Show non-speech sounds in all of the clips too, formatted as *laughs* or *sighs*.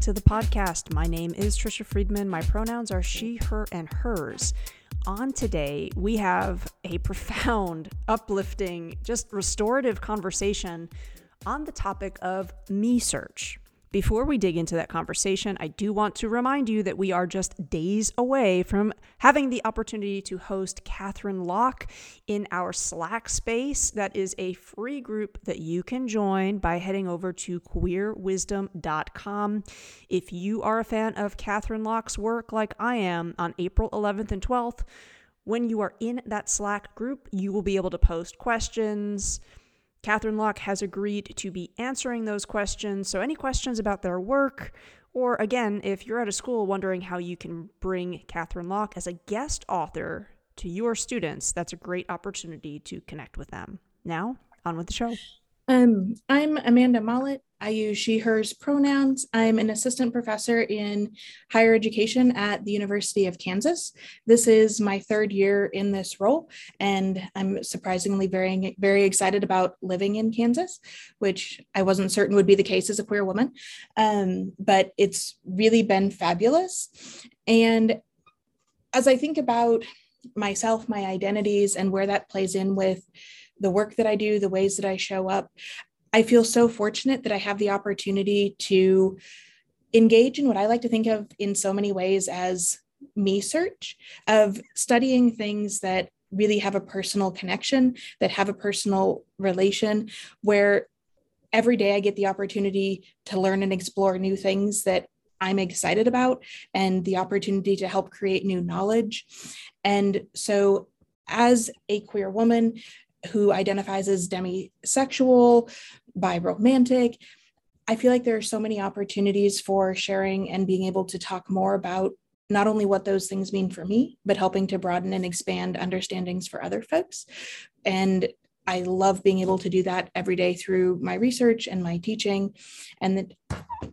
to the podcast. My name is Trisha Friedman. My pronouns are she, her, and hers. On today, we have a profound, *laughs* uplifting, just restorative conversation on the topic of me search. Before we dig into that conversation, I do want to remind you that we are just days away from having the opportunity to host Katherine Locke in our Slack space. That is a free group that you can join by heading over to queerwisdom.com. If you are a fan of Katherine Locke's work, like I am, on April 11th and 12th, when you are in that Slack group, you will be able to post questions Katherine Locke has agreed to be answering those questions. So, any questions about their work, or again, if you're at a school wondering how you can bring Katherine Locke as a guest author to your students, that's a great opportunity to connect with them. Now, on with the show. Um, I'm Amanda Mollett. I use she, hers pronouns. I'm an assistant professor in higher education at the University of Kansas. This is my third year in this role, and I'm surprisingly very, very excited about living in Kansas, which I wasn't certain would be the case as a queer woman. Um, but it's really been fabulous. And as I think about myself, my identities, and where that plays in with the work that I do, the ways that I show up, I feel so fortunate that I have the opportunity to engage in what I like to think of in so many ways as me search of studying things that really have a personal connection, that have a personal relation, where every day I get the opportunity to learn and explore new things that I'm excited about and the opportunity to help create new knowledge. And so, as a queer woman, who identifies as demisexual, biromantic. I feel like there are so many opportunities for sharing and being able to talk more about not only what those things mean for me, but helping to broaden and expand understandings for other folks. And I love being able to do that every day through my research and my teaching and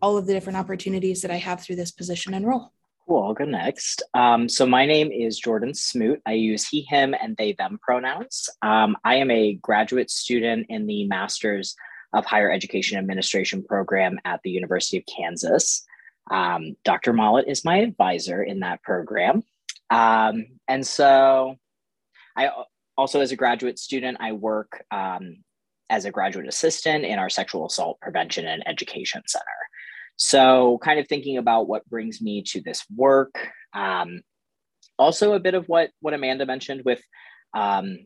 all of the different opportunities that I have through this position and role. Cool, I'll go next. Um, so my name is Jordan Smoot. I use he, him, and they, them pronouns. Um, I am a graduate student in the Master's of Higher Education Administration program at the University of Kansas. Um, Dr. Mollett is my advisor in that program. Um, and so I also, as a graduate student, I work um, as a graduate assistant in our Sexual Assault Prevention and Education Center. So, kind of thinking about what brings me to this work. Um, also, a bit of what what Amanda mentioned with, um,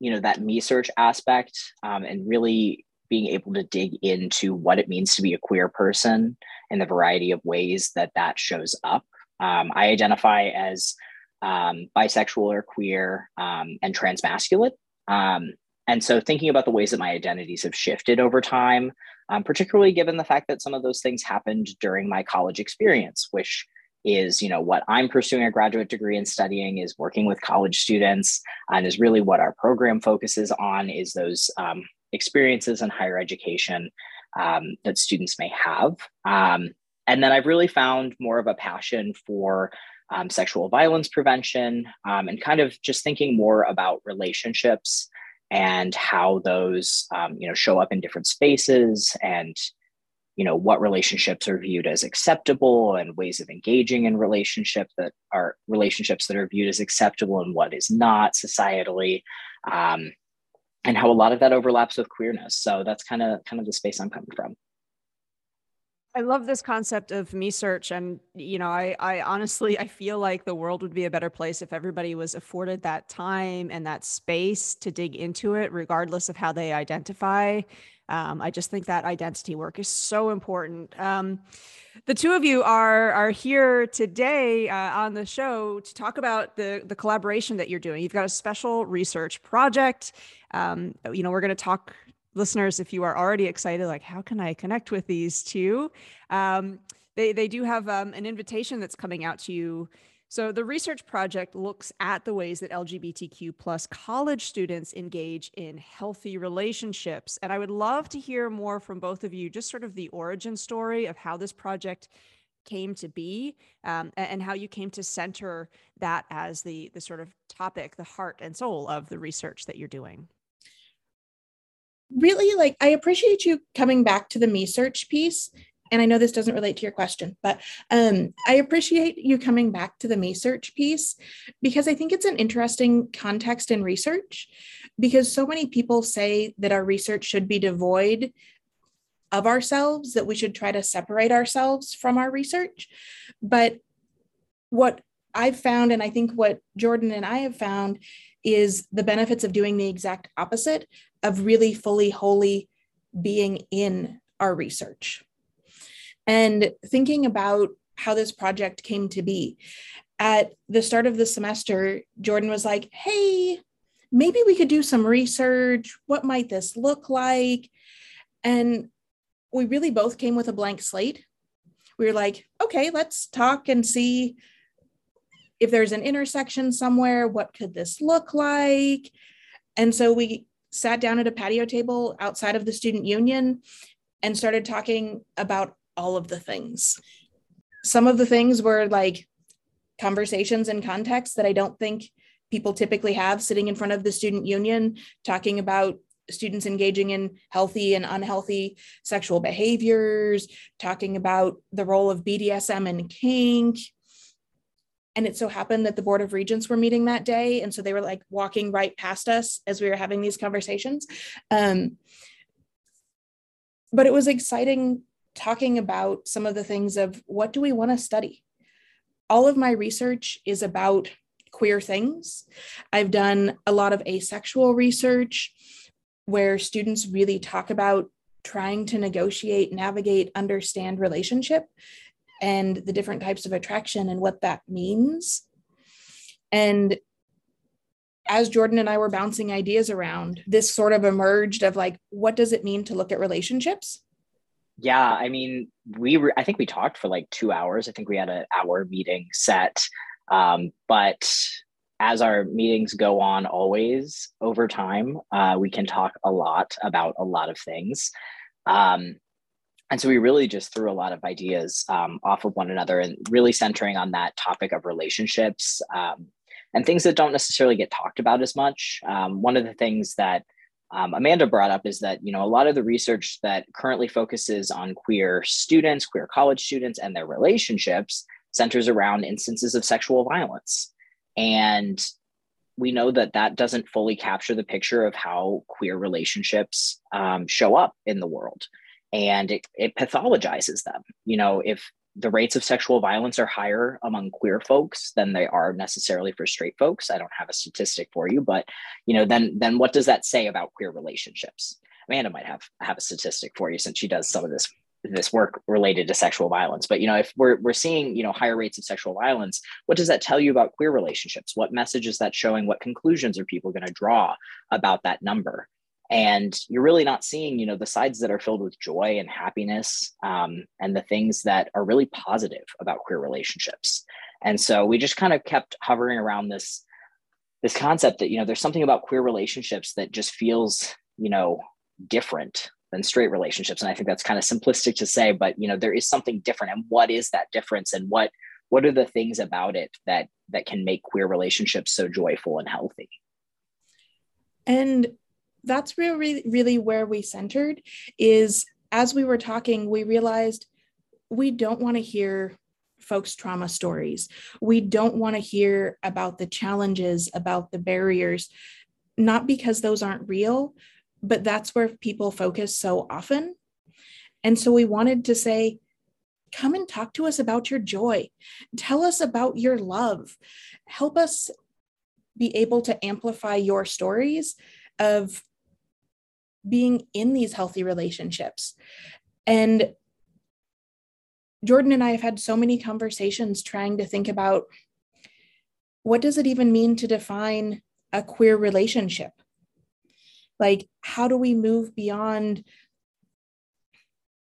you know, that me search aspect, um, and really being able to dig into what it means to be a queer person and the variety of ways that that shows up. Um, I identify as um, bisexual or queer um, and transmasculine. And so, thinking about the ways that my identities have shifted over time, um, particularly given the fact that some of those things happened during my college experience, which is you know what i'm pursuing a graduate degree in studying is working with college students and is really what our program focuses on is those um, experiences in higher education um, that students may have. Um, and then i've really found more of a passion for um, sexual violence prevention um, and kind of just thinking more about relationships and how those um, you know show up in different spaces and you know what relationships are viewed as acceptable and ways of engaging in relationship that are relationships that are viewed as acceptable and what is not societally um, and how a lot of that overlaps with queerness. So that's kind of kind of the space i'm coming from I love this concept of me search. And, you know, I, I honestly, I feel like the world would be a better place if everybody was afforded that time and that space to dig into it, regardless of how they identify. Um, I just think that identity work is so important. Um, the two of you are are here today uh, on the show to talk about the the collaboration that you're doing. You've got a special research project. Um, you know, we're going to talk listeners, if you are already excited, like how can I connect with these two? Um, they they do have um, an invitation that's coming out to you. So the research project looks at the ways that LGBTQ plus college students engage in healthy relationships, and I would love to hear more from both of you, just sort of the origin story of how this project came to be um, and how you came to center that as the the sort of topic the heart and soul of the research that you're doing really like I appreciate you coming back to the me search piece and I know this doesn't relate to your question, but um, I appreciate you coming back to the me search piece because I think it's an interesting context in research because so many people say that our research should be devoid of ourselves, that we should try to separate ourselves from our research. But what I've found, and I think what Jordan and I have found, is the benefits of doing the exact opposite of really fully, wholly being in our research. And thinking about how this project came to be, at the start of the semester, Jordan was like, hey, maybe we could do some research. What might this look like? And we really both came with a blank slate. We were like, okay, let's talk and see if there's an intersection somewhere. What could this look like? And so we sat down at a patio table outside of the student union and started talking about all of the things. Some of the things were like conversations and context that I don't think people typically have sitting in front of the student union talking about students engaging in healthy and unhealthy sexual behaviors, talking about the role of BDSM and kink. And it so happened that the Board of Regents were meeting that day. And so they were like walking right past us as we were having these conversations. Um, but it was exciting talking about some of the things of what do we want to study? All of my research is about queer things. I've done a lot of asexual research where students really talk about trying to negotiate, navigate, understand relationship and the different types of attraction and what that means. And as Jordan and I were bouncing ideas around, this sort of emerged of like, what does it mean to look at relationships? Yeah, I mean, we were, I think we talked for like two hours. I think we had an hour meeting set. Um, but as our meetings go on always over time, uh, we can talk a lot about a lot of things. Um, and so we really just threw a lot of ideas um, off of one another and really centering on that topic of relationships um, and things that don't necessarily get talked about as much. Um, one of the things that um, Amanda brought up is that you know a lot of the research that currently focuses on queer students, queer college students, and their relationships centers around instances of sexual violence, and we know that that doesn't fully capture the picture of how queer relationships um, show up in the world, and it, it pathologizes them. You know, if the rates of sexual violence are higher among queer folks than they are necessarily for straight folks. I don't have a statistic for you, but you know, then then what does that say about queer relationships? Amanda might have have a statistic for you since she does some of this this work related to sexual violence. But you know, if we're we're seeing you know higher rates of sexual violence, what does that tell you about queer relationships? What message is that showing? What conclusions are people going to draw about that number? And you're really not seeing you know the sides that are filled with joy and happiness um, and the things that are really positive about queer relationships. And so we just kind of kept hovering around this this concept that you know there's something about queer relationships that just feels you know different than straight relationships. And i think that's kind of simplistic to say but you know there is something different. And what is that difference? And what what are the things about it that that can make queer relationships so joyful and healthy? And that's really really where we centered is as we were talking we realized we don't want to hear folks trauma stories. We don't want to hear about the challenges about the barriers not because those aren't real but that's where people focus so often. And so we wanted to say come and talk to us about your joy. Tell us about your love. Help us be able to amplify your stories of being in these healthy relationships. And Jordan and I have had so many conversations trying to think about what does it even mean to define a queer relationship? Like, how do we move beyond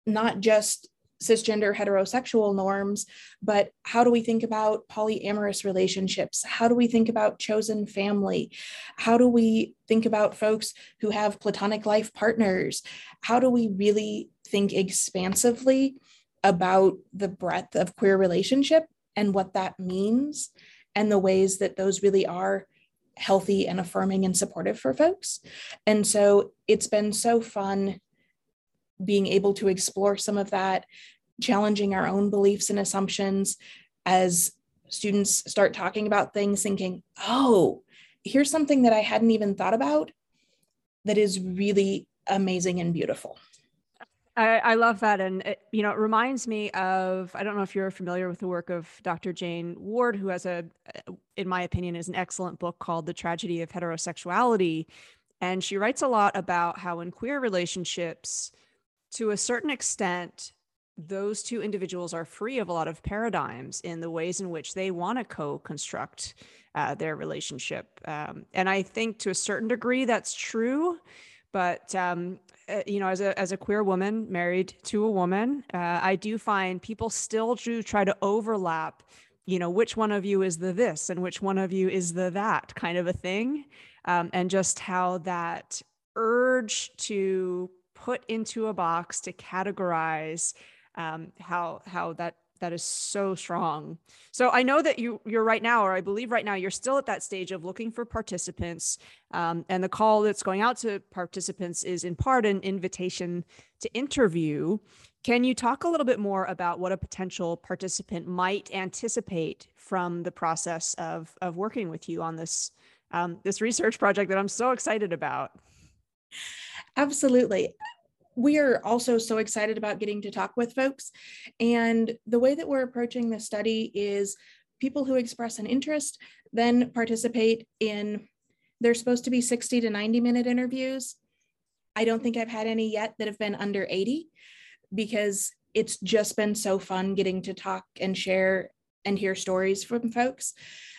not just cisgender heterosexual norms, but how do we think about polyamorous relationships? How do we think about chosen family? How do we think about folks who have platonic life partners? How do we really think expansively about the breadth of queer relationship and what that means and the ways that those really are healthy and affirming and supportive for folks? And so it's been so fun being able to explore some of that challenging our own beliefs and assumptions as students start talking about things, thinking, oh, here's something that I hadn't even thought about that is really amazing and beautiful. I, I, love that. And, it, you know, it reminds me of, I don't know if you're familiar with the work of Dr. Jane Ward, who has a, in my opinion, is an excellent book called The Tragedy of Heterosexuality. And she writes a lot about how in queer relationships, to a certain extent, those two individuals are free of a lot of paradigms in the ways in which they want to co construct uh, their relationship. Um, and I think to a certain degree that's true. But um, uh, you know, as a as a queer woman married to a woman, uh, I do find people still do try to overlap. You know, which one of you is the this and which one of you is the that kind of a thing, um, and just how that urge to put into a box to categorize um, how how that that is so strong. So I know that you you're right now, or I believe right now, you're still at that stage of looking for participants, um, and the call that's going out to participants is in part an invitation to interview. Can you talk a little bit more about what a potential participant might anticipate from the process of of working with you on this um, this research project that I'm so excited about? Absolutely we are also so excited about getting to talk with folks. And the way that we're approaching the study is people who express an interest then participate in, they're supposed to be 60 to 90 minute interviews. I don't think I've had any yet that have been under 80 because it's just been so fun getting to talk and share and hear stories from folks.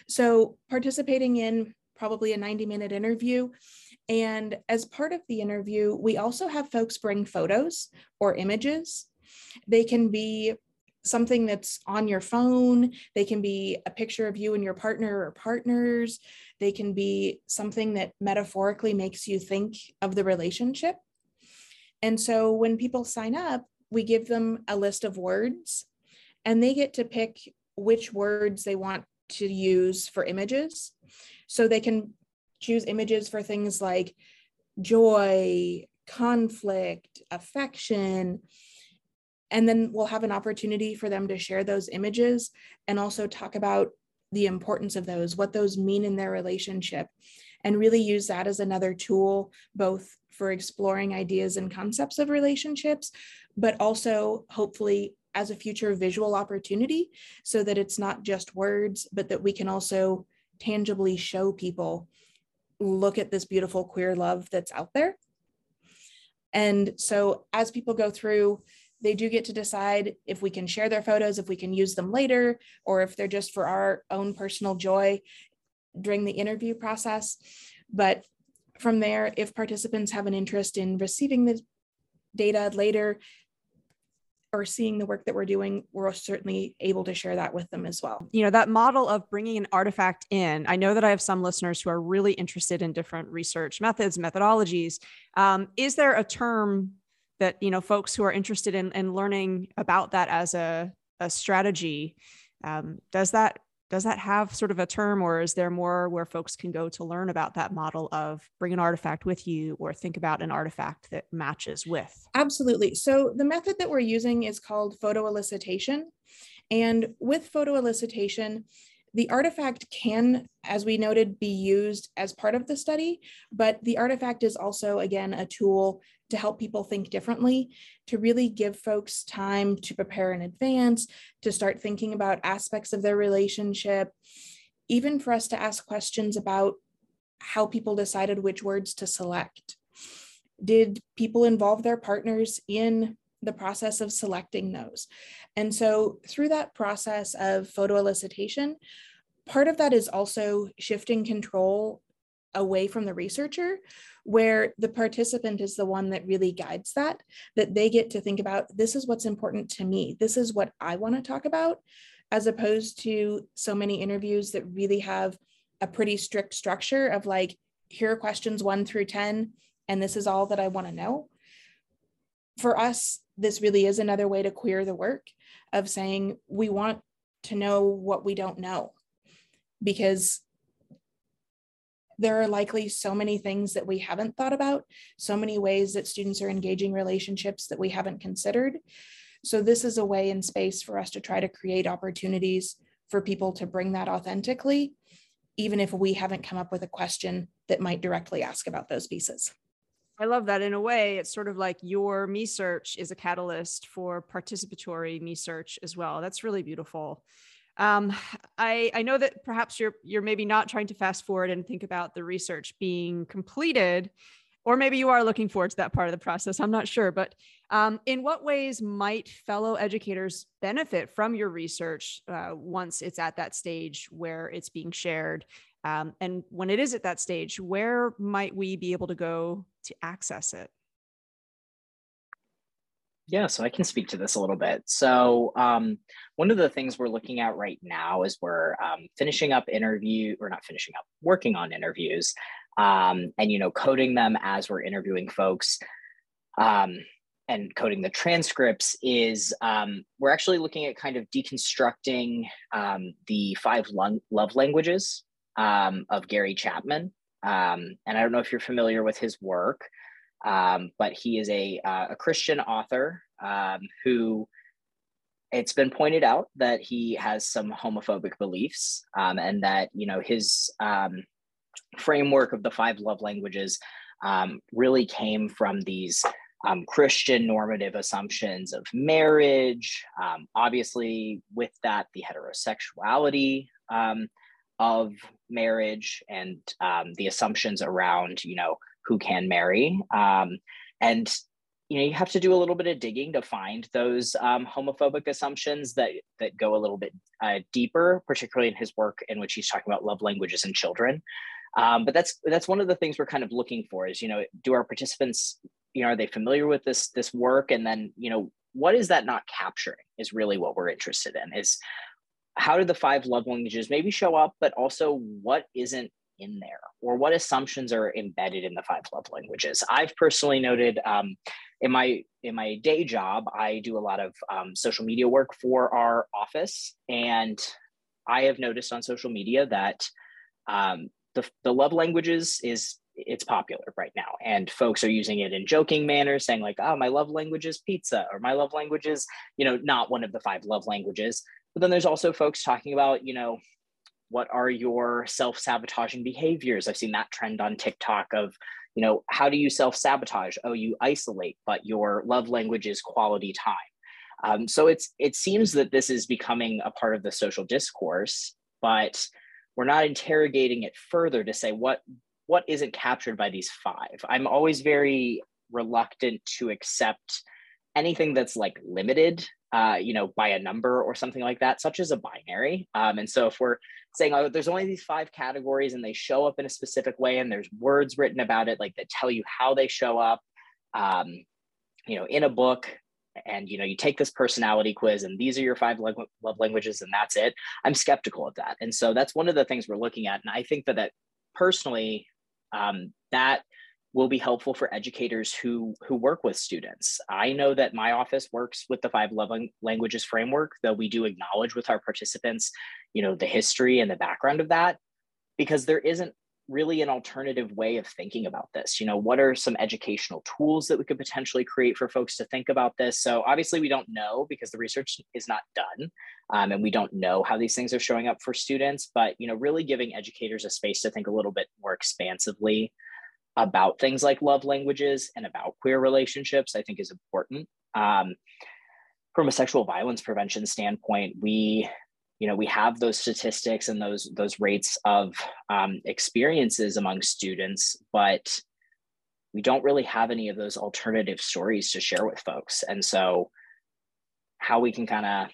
So participating in probably a 90 minute interview and as part of the interview, we also have folks bring photos or images. They can be something that's on your phone, they can be a picture of you and your partner or partners, they can be something that metaphorically makes you think of the relationship. And so when people sign up, we give them a list of words and they get to pick which words they want to use for images. So they can choose images for things like joy, conflict, affection. And then we'll have an opportunity for them to share those images and also talk about the importance of those, what those mean in their relationship, and really use that as another tool, both for exploring ideas and concepts of relationships, but also hopefully as a future visual opportunity so that it's not just words, but that we can also tangibly show people look at this beautiful queer love that's out there. And so as people go through, they do get to decide if we can share their photos, if we can use them later, or if they're just for our own personal joy during the interview process. But from there, if participants have an interest in receiving the data later, or seeing the work that we're doing, we're certainly able to share that with them as well. You know, that model of bringing an artifact in, I know that I have some listeners who are really interested in different research methods, methodologies. Um, is there a term that, you know, folks who are interested in, in learning about that as a, a strategy, um, does that does that have sort of a term or is there more where folks can go to learn about that model of bring an artifact with you or think about an artifact that matches with? Absolutely. So the method that we're using is called photo elicitation. And with photo elicitation the artifact can, as we noted, be used as part of the study, but the artifact is also, again, a tool to help people think differently, to really give folks time to prepare in advance, to start thinking about aspects of their relationship, even for us to ask questions about how people decided which words to select. Did people involve their partners in the process of selecting those? And so, through that process of photo elicitation, part of that is also shifting control away from the researcher where the participant is the one that really guides that that they get to think about this is what's important to me this is what i want to talk about as opposed to so many interviews that really have a pretty strict structure of like here are questions 1 through 10 and this is all that i want to know for us this really is another way to queer the work of saying we want to know what we don't know because there are likely so many things that we haven't thought about, so many ways that students are engaging relationships that we haven't considered. So, this is a way and space for us to try to create opportunities for people to bring that authentically, even if we haven't come up with a question that might directly ask about those pieces. I love that. In a way, it's sort of like your me search is a catalyst for participatory me search as well. That's really beautiful. Um, I, I know that perhaps you're you're maybe not trying to fast forward and think about the research being completed, or maybe you are looking forward to that part of the process. I'm not sure, but um, in what ways might fellow educators benefit from your research uh, once it's at that stage where it's being shared? Um, and when it is at that stage, where might we be able to go to access it? Yeah, so I can speak to this a little bit. So, um, one of the things we're looking at right now is we're um, finishing up interview, or not finishing up, working on interviews, um, and you know, coding them as we're interviewing folks, um, and coding the transcripts. Is um, we're actually looking at kind of deconstructing um, the five love languages of Gary Chapman, and I don't know if you're familiar with his work. Um, but he is a, uh, a Christian author um, who it's been pointed out that he has some homophobic beliefs um, and that you know his um, framework of the five love languages um, really came from these um, Christian normative assumptions of marriage. obviously, with that, the heterosexuality of marriage and the assumptions around you know who can marry. Um, and you know you have to do a little bit of digging to find those um, homophobic assumptions that that go a little bit uh, deeper, particularly in his work in which he's talking about love languages and children. Um, but that's that's one of the things we're kind of looking for is you know do our participants you know are they familiar with this this work and then you know what is that not capturing is really what we're interested in is how do the five love languages maybe show up but also what isn't in there? Or what assumptions are embedded in the five love languages? I've personally noted um, in my in my day job i do a lot of um, social media work for our office and i have noticed on social media that um, the, the love languages is it's popular right now and folks are using it in joking manner saying like oh my love language is pizza or my love language is you know not one of the five love languages but then there's also folks talking about you know what are your self-sabotaging behaviors? I've seen that trend on tiktok of you know how do you self-sabotage? Oh you isolate but your love language is quality time. Um, so it's it seems that this is becoming a part of the social discourse but we're not interrogating it further to say what what isn't captured by these five. I'm always very reluctant to accept anything that's like limited uh, you know, by a number or something like that, such as a binary. Um, and so if we're saying, oh, there's only these five categories and they show up in a specific way and there's words written about it, like that tell you how they show up, um, you know, in a book, and you know you take this personality quiz and these are your five love languages and that's it i'm skeptical of that and so that's one of the things we're looking at and i think that that personally um, that will be helpful for educators who who work with students. I know that my office works with the five love languages framework, though we do acknowledge with our participants, you know, the history and the background of that, because there isn't really an alternative way of thinking about this. You know, what are some educational tools that we could potentially create for folks to think about this? So obviously we don't know because the research is not done, um, and we don't know how these things are showing up for students. But you know, really giving educators a space to think a little bit more expansively about things like love languages and about queer relationships, I think is important. Um, from a sexual violence prevention standpoint, we you know we have those statistics and those those rates of um, experiences among students but we don't really have any of those alternative stories to share with folks and so how we can kind of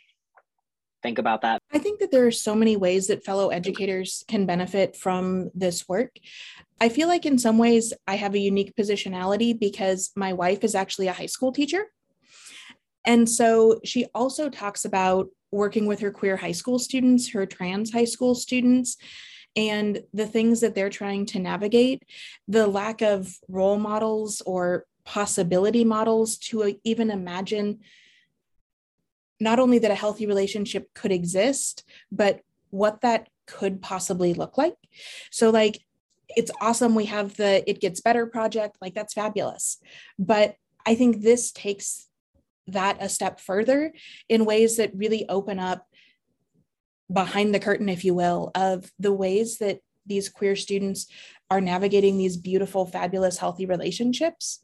think about that? I think that there are so many ways that fellow educators can benefit from this work. I feel like in some ways I have a unique positionality because my wife is actually a high school teacher. And so she also talks about working with her queer high school students, her trans high school students, and the things that they're trying to navigate, the lack of role models or possibility models to even imagine not only that a healthy relationship could exist, but what that could possibly look like. So, like, it's awesome we have the It Gets Better project, like, that's fabulous. But I think this takes that a step further in ways that really open up behind the curtain, if you will, of the ways that these queer students are navigating these beautiful, fabulous, healthy relationships.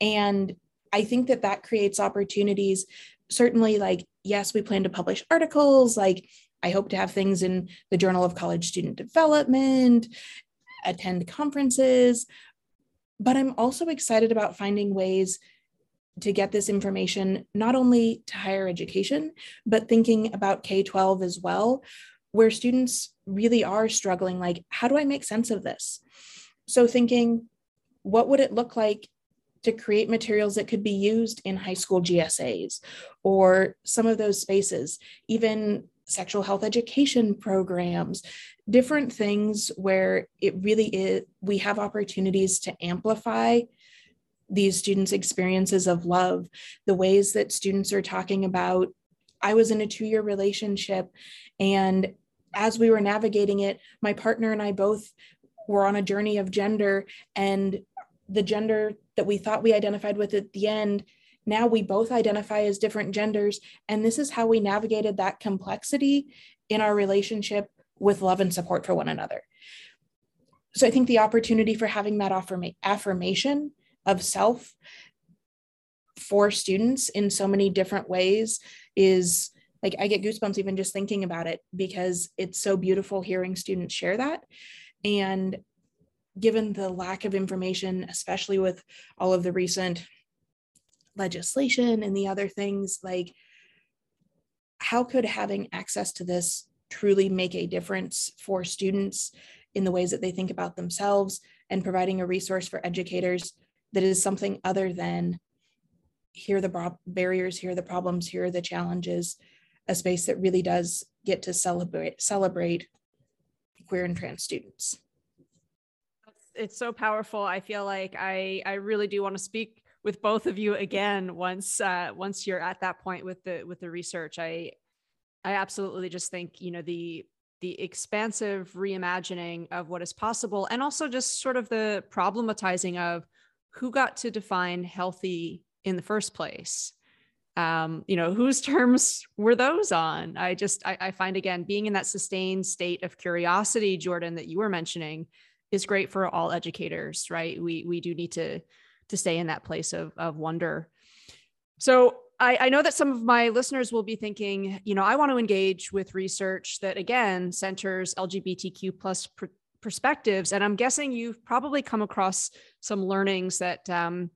And I think that that creates opportunities. Certainly, like, yes, we plan to publish articles. Like, I hope to have things in the Journal of College Student Development, attend conferences. But I'm also excited about finding ways to get this information not only to higher education, but thinking about K 12 as well, where students really are struggling like, how do I make sense of this? So, thinking, what would it look like to create materials that could be used in high school GSAs or some of those spaces, even sexual health education programs, different things where it really is, we have opportunities to amplify these students' experiences of love, the ways that students are talking about. I was in a two year relationship, and as we were navigating it, my partner and I both were on a journey of gender, and the gender that we thought we identified with at the end now we both identify as different genders and this is how we navigated that complexity in our relationship with love and support for one another so i think the opportunity for having that affirma- affirmation of self for students in so many different ways is like I get goosebumps even just thinking about it because it's so beautiful hearing students share that. And given the lack of information, especially with all of the recent legislation and the other things, like how could having access to this truly make a difference for students in the ways that they think about themselves and providing a resource for educators that is something other than here are the barriers, here are the problems, here are the challenges, a space that really does get to celebrate celebrate queer and trans students. It's so powerful. I feel like I I really do want to speak with both of you again once uh, once you're at that point with the with the research. I I absolutely just think you know the the expansive reimagining of what is possible and also just sort of the problematizing of who got to define healthy in the first place um, you know whose *laughs* terms were those on i just I, I, find again being in that sustained state of curiosity jordan that you were mentioning is great for all educators right? We we do need to to stay in that place of of wonder. So I, I know that some of my listeners will be thinking, you know, I want to engage with research that again centers LGBTQ plus pr- perspectives, and I'm guessing you've probably come across some learnings that um,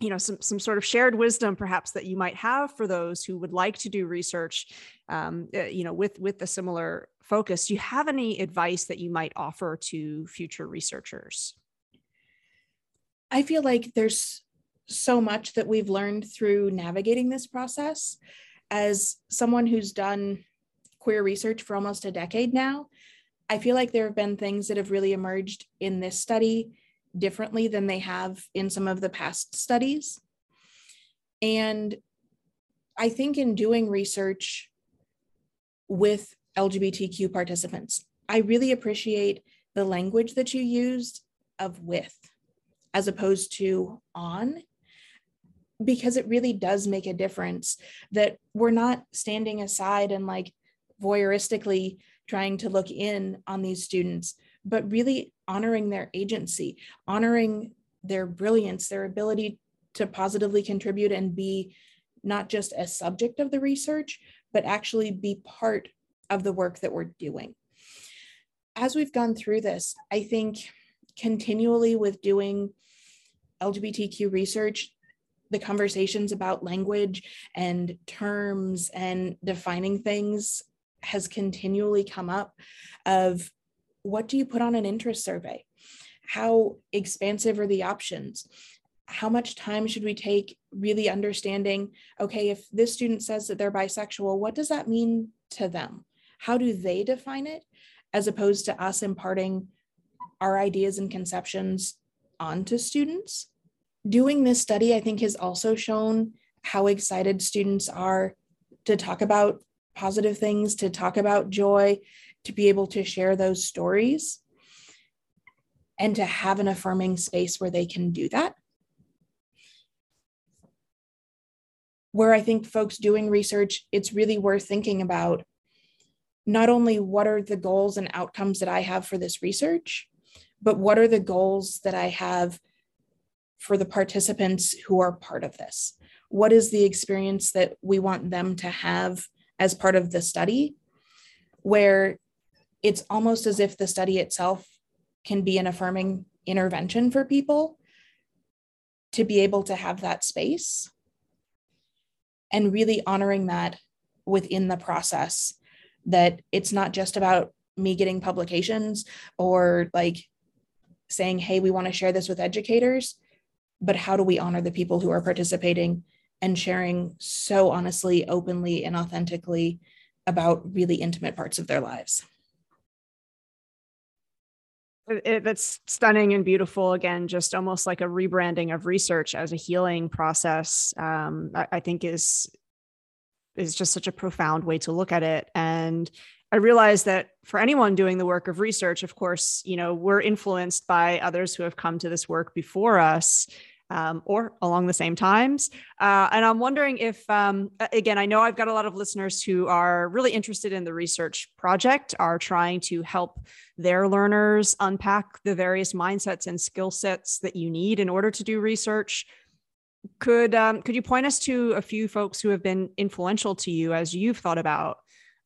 you know some some sort of shared wisdom perhaps that you might have for those who would like to do research um, uh, you know with with a similar focus do you have any advice that you might offer to future researchers? I feel like there's so much that we've learned through navigating this process. As someone who's done queer research for almost a decade now i feel like there have been things that have really emerged in this study differently than they have in some of the past studies. And I think in doing research with LGBTQ participants, I really appreciate the language that you used of with as opposed to on because it really does make a difference that we're not standing aside and like voyeuristically trying to look in on these students but really honoring their agency, honoring their brilliance, their ability to positively contribute and be not just a subject of the research, but actually be part of the work that we're doing. As we've gone through this, I think continually with doing LGBTQ research, the conversations about language and terms and defining things has continually come up of what do you put on an interest survey? How expansive are the options? How much time should we take really understanding, okay, if this student says that they're bisexual, what does that mean to them? How do they define it? As opposed to us imparting our ideas and conceptions onto students. Doing this study, I think, has also shown how excited students are to talk about positive things, to talk about joy, to be able to share those stories and to have an affirming space where they can do that. where I think folks doing research, it's really worth thinking about not only what are the goals and outcomes that I have for this research, but what are the goals that I have for the participants who are part of this? What is the experience that we want them to have as part of the study? Where it's almost as if the study itself can be an affirming intervention for people to be able to have that space and really honoring that within the process that it's not just about me getting publications or like saying hey we want to share this with educators but how do we honor the people who are participating and sharing so honestly openly and authentically about really intimate parts of their lives? It, that's stunning and beautiful. Again just almost like a rebranding of research as a healing process um, I, I, think is is just such a profound way to look at it and i realize that for anyone doing the work of research of course you know we're influenced by others who have come to this work before us um, or along the same times. Uh, and I'm wondering if, um, again, I know I've got a lot of listeners who are really interested in the research project, are trying to help their learners unpack the various mindsets and skill sets that you need in order to do research. Could um, could you point us to a few folks who have been influential to you as you've thought about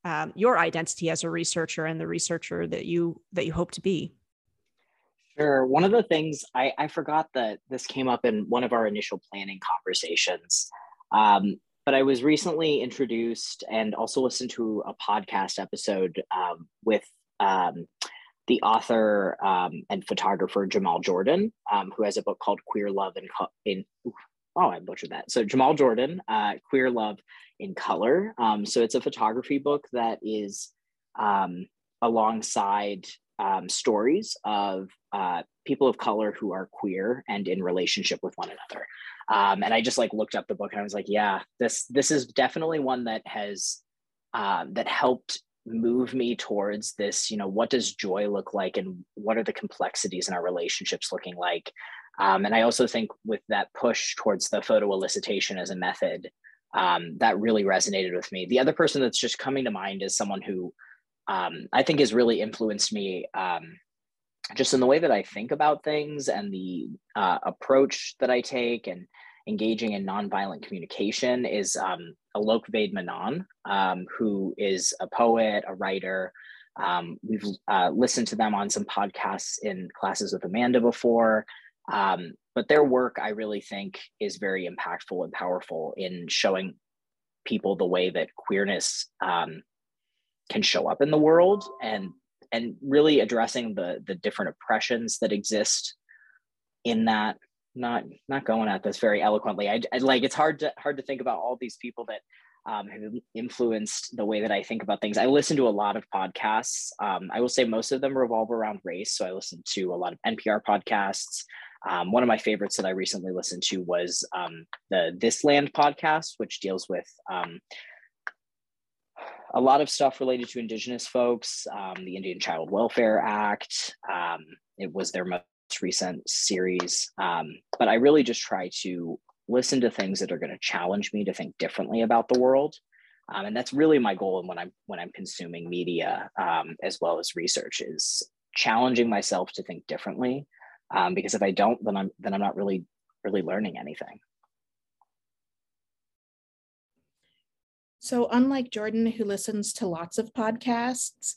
um, your identity as a researcher and the researcher that you that you hope to be? Sure. One of the things I, I forgot that this came up in one of our initial planning conversations. Um, but I was recently introduced and also listened to a podcast episode um, with um, the author um, and photographer Jamal Jordan, um, who has a book called Queer Love in, in oh, I butchered that. So Jamal Jordan, uh, Queer Love in Color. Um, so it's a photography book that is alongside um, stories of uh, people of color who are queer and in relationship with one another. Um, and I just like looked up the book and I was like, yeah, this this is definitely one that has uh, that helped move me towards this. You know, what does joy look like, and what are the complexities in our relationships looking like? Um, and I also think with that push towards the photo elicitation as a method, um, that really resonated with me. The other person that's just coming to mind is someone who um, I think has really influenced me um, just in the way that I think about things and the uh, approach that I take and engaging in nonviolent communication is um, Alok Vaid Menon, um, who is a poet, a writer. Um, we've uh, listened to them on some podcasts in classes with Amanda before. Um, but their work, I really think, is very impactful and powerful in showing people the way that queerness um, can show up in the world and and really addressing the the different oppressions that exist in that not not going at this very eloquently I, I, like it's hard to hard to think about all these people that um, have influenced the way that I think about things. I listen to a lot of podcasts. Um, I will say most of them revolve around race. So I listen to a lot of NPR podcasts. Um, one of my favorites that I recently listened to was um, the This Land podcast, which deals with um, a lot of stuff related to Indigenous folks, um, the Indian Child Welfare Act. Um, it was their most recent series. Um, but I really just try to listen to things that are going to challenge me to think differently about the world. And that's really my goal when I'm when I'm consuming media as well as research is challenging myself to think differently. Um, because if I don't, then I'm then I'm not really really learning anything. So, unlike Jordan, who listens to lots of podcasts,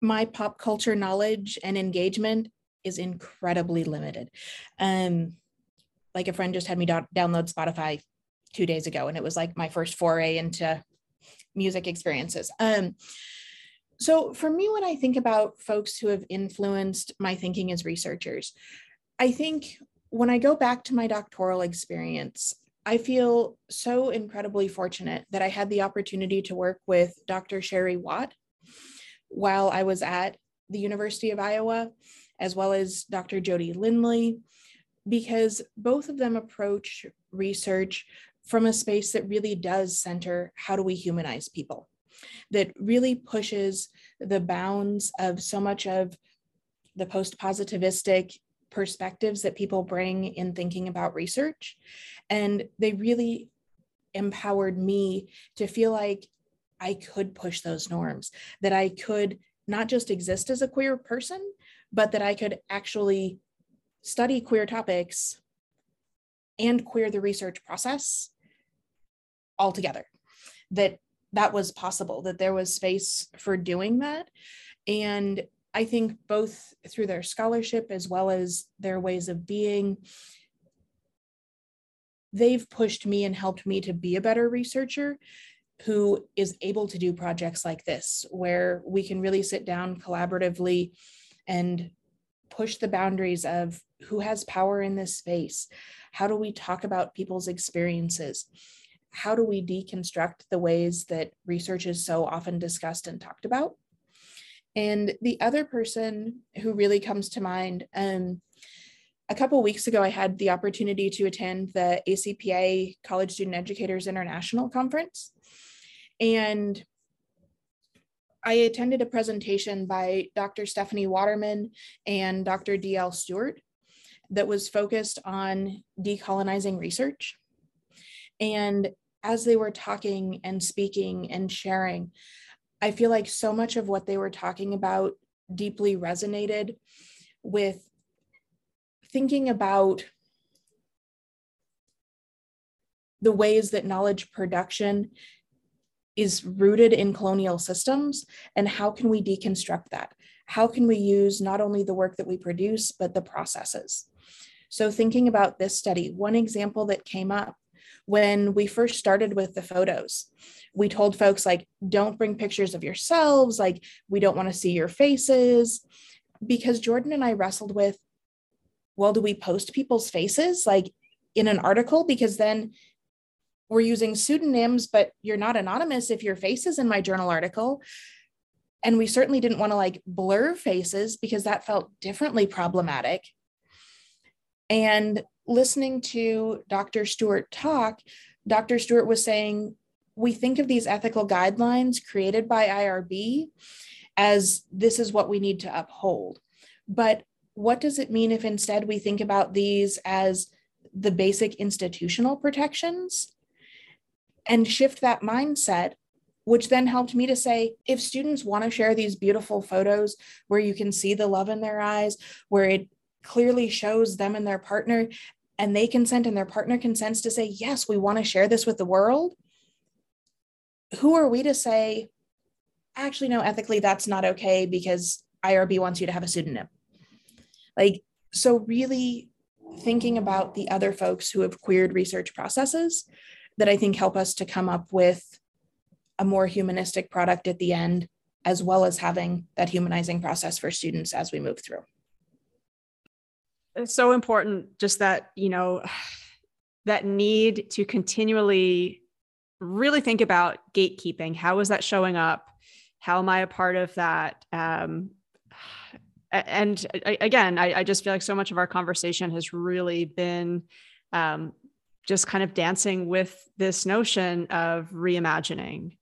my pop culture knowledge and engagement is incredibly limited. Um, like a friend just had me do- download Spotify two days ago, and it was like my first foray into music experiences. Um, so, for me, when I think about folks who have influenced my thinking as researchers, I think when I go back to my doctoral experience, I feel so incredibly fortunate that I had the opportunity to work with Dr. Sherry Watt while I was at the University of Iowa, as well as Dr. Jodi Linley, because both of them approach research from a space that really does center how do we humanize people, that really pushes the bounds of so much of the post positivistic perspectives that people bring in thinking about research. And they really empowered me to feel like I could push those norms, that I could not just exist as a queer person, but that I could actually study queer topics and queer the research process altogether. That that was possible, that there was space for doing that. And I think both through their scholarship as well as their ways of being, they've pushed me and helped me to be a better researcher who is able to do projects like this, where we can really sit down collaboratively and push the boundaries of who has power in this space. How do we talk about people's experiences? How do we deconstruct the ways that research is so often discussed and talked about? And the other person who really comes to mind, um, a couple weeks ago, I had the opportunity to attend the ACPA College Student Educators International Conference. And I attended a presentation by Dr. Stephanie Waterman and Dr. D.L. Stewart that was focused on decolonizing research. And as they were talking and speaking and sharing, I feel like so much of what they were talking about deeply resonated with thinking about the ways that knowledge production is rooted in colonial systems and how can we deconstruct that? How can we use not only the work that we produce but the processes? So thinking about this study one example that came up when we first started with the photos we told folks like don't bring pictures of yourselves like we don't want to see your faces because jordan and i wrestled with well do we post people's faces like in an article because then we're using pseudonyms, but you're not anonymous if your face is in my journal article. And we certainly didn't want to like blur faces because that felt differently problematic. And listening to Dr. Stewart talk, Dr. Stewart was saying, we think of these ethical guidelines created by IRB as this is what we need to uphold. But what does it mean if instead we think about these as the basic institutional protections and shift that mindset which then helped me to say if students want to share these beautiful photos where you can see the love in their eyes where it clearly shows them and their partner and they consent and their partner consents to say yes we want to share this with the world who are we to say actually no ethically that's not okay because irb wants you to have a pseudonym like so really thinking about the other folks who have queered research processes that I think help us to come up with a more humanistic product at the end, as well as having that humanizing process for students as we move through. It's so important, just that, you know, *sighs* that need to continually really think about gatekeeping. How is that showing up? How am I a part of that? Um, *sighs* and again, I, I, just feel like so much of our conversation has really been um, just kind of dancing with this notion of reimagining.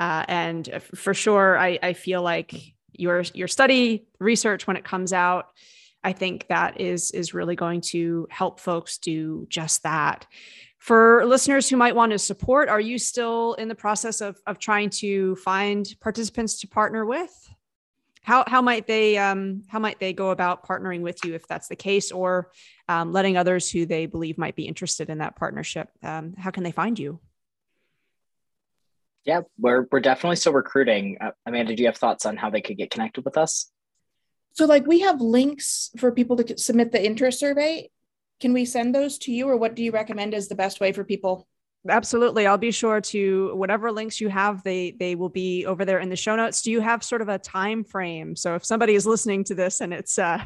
Uh, and for sure, I, I feel like your your study research when it comes out, I think that is is really going to help folks do just that. For listeners who might want to support, are you still in the process of of trying to find participants to partner with? how how might they um, how might they go about partnering with you if that's the case, or um, letting others who they believe might be interested in that partnership? Um, how can they find you? Yeah, we're we're definitely still recruiting. Uh, Amanda, do you have thoughts on how they could get connected with us? So, like, we have links for people to submit the interest survey. Can we send those to you, or what do you recommend is the best way for people? absolutely i'll be sure to whatever links you have they they will be over there in the show notes do you have sort of a time frame so if somebody is listening to this and it's uh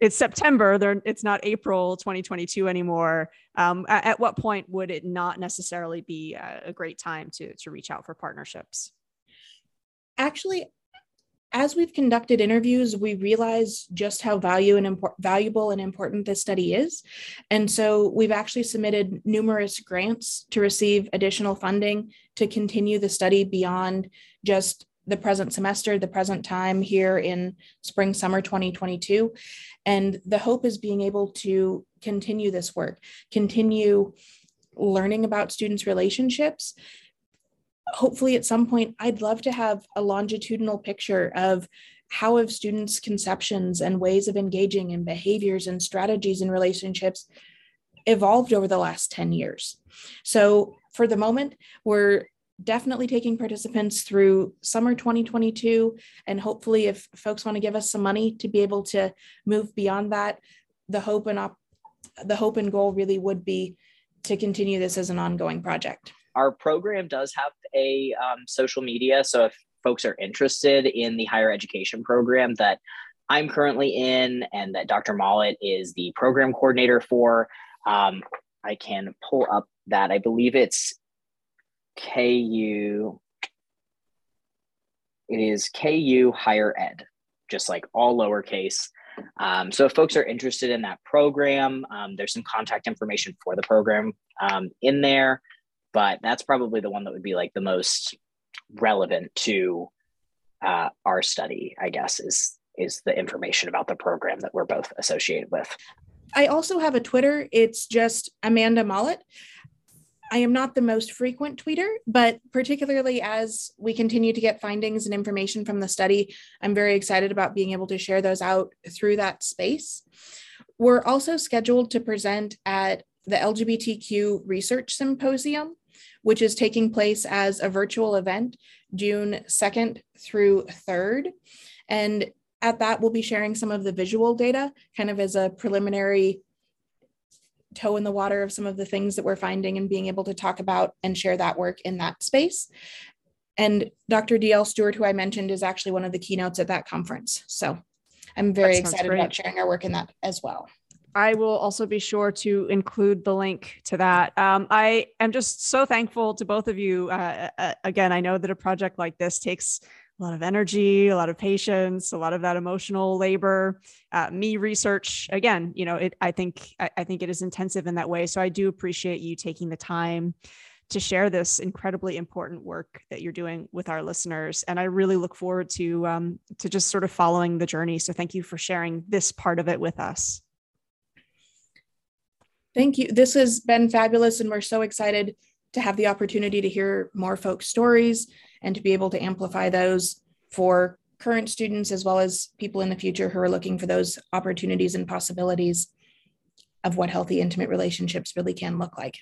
it's september they're it's not april 2022 anymore um, at, at, what point would it not necessarily be a, a great time to to reach out for partnerships actually as we've conducted interviews, we realize just how value and impor- valuable and important this study is. And so we've actually submitted numerous grants to receive additional funding to continue the study beyond just the present semester, the present time here in spring, summer 2022. And the hope is being able to continue this work, continue learning about students' relationships. Hopefully, at some point, I'd love to have a longitudinal picture of how have students' conceptions and ways of engaging in behaviors and strategies and relationships evolved over the last 10 years. So, for the moment, we're definitely taking participants through summer 2022 and hopefully if folks want to give us some money to be able to move beyond that the hope and op- the hope and goal really would be to continue this as an ongoing project our program does have a um, social media so if folks are interested in the higher education program that i'm currently in and that dr mollett is the program coordinator for um, i can pull up that i believe it's KU. It is KU Higher Ed, just like all lowercase. Um, so if folks are interested in that program, um, there's some contact information for the program um, in there, but that's probably the one that would be like the most relevant to uh, our study, I guess, is is the information about the program that we're both associated with. I also have a Twitter. It's just Amanda Mollett. I am not the most frequent tweeter, but particularly as we continue to get findings and information from the study, I'm very excited about being able to share those out through that space. We're also scheduled to present at the LGBTQ Research Symposium, which is taking place as a virtual event June 2nd through 3rd. And at that, we'll be sharing some of the visual data kind of as a preliminary toe in the water of some of the things that we're finding and being able to talk about and share that work in that space. And Dr. DL Stewart, who I mentioned, is actually one of the keynotes at that conference. So I'm very excited great. about sharing our work in that as well. I will also be sure to include the link to that. Um, I am just so thankful to both of you. Uh, uh, again, I know that a project like this takes a lot of energy, a lot of patience, a lot of that emotional labor. Uh, me research again, you know, it. I think I, I think it is intensive in that way. So I do appreciate you taking the time to share this incredibly important work that you're doing with our listeners, and I really look forward to um, to just sort of following the journey. So thank you for sharing this part of it with us. Thank you. This has been fabulous, and we're so excited to have the opportunity to hear more folks' stories and to be able to amplify those for current students as well as people in the future who are looking for those opportunities and possibilities of what healthy intimate relationships really can look like.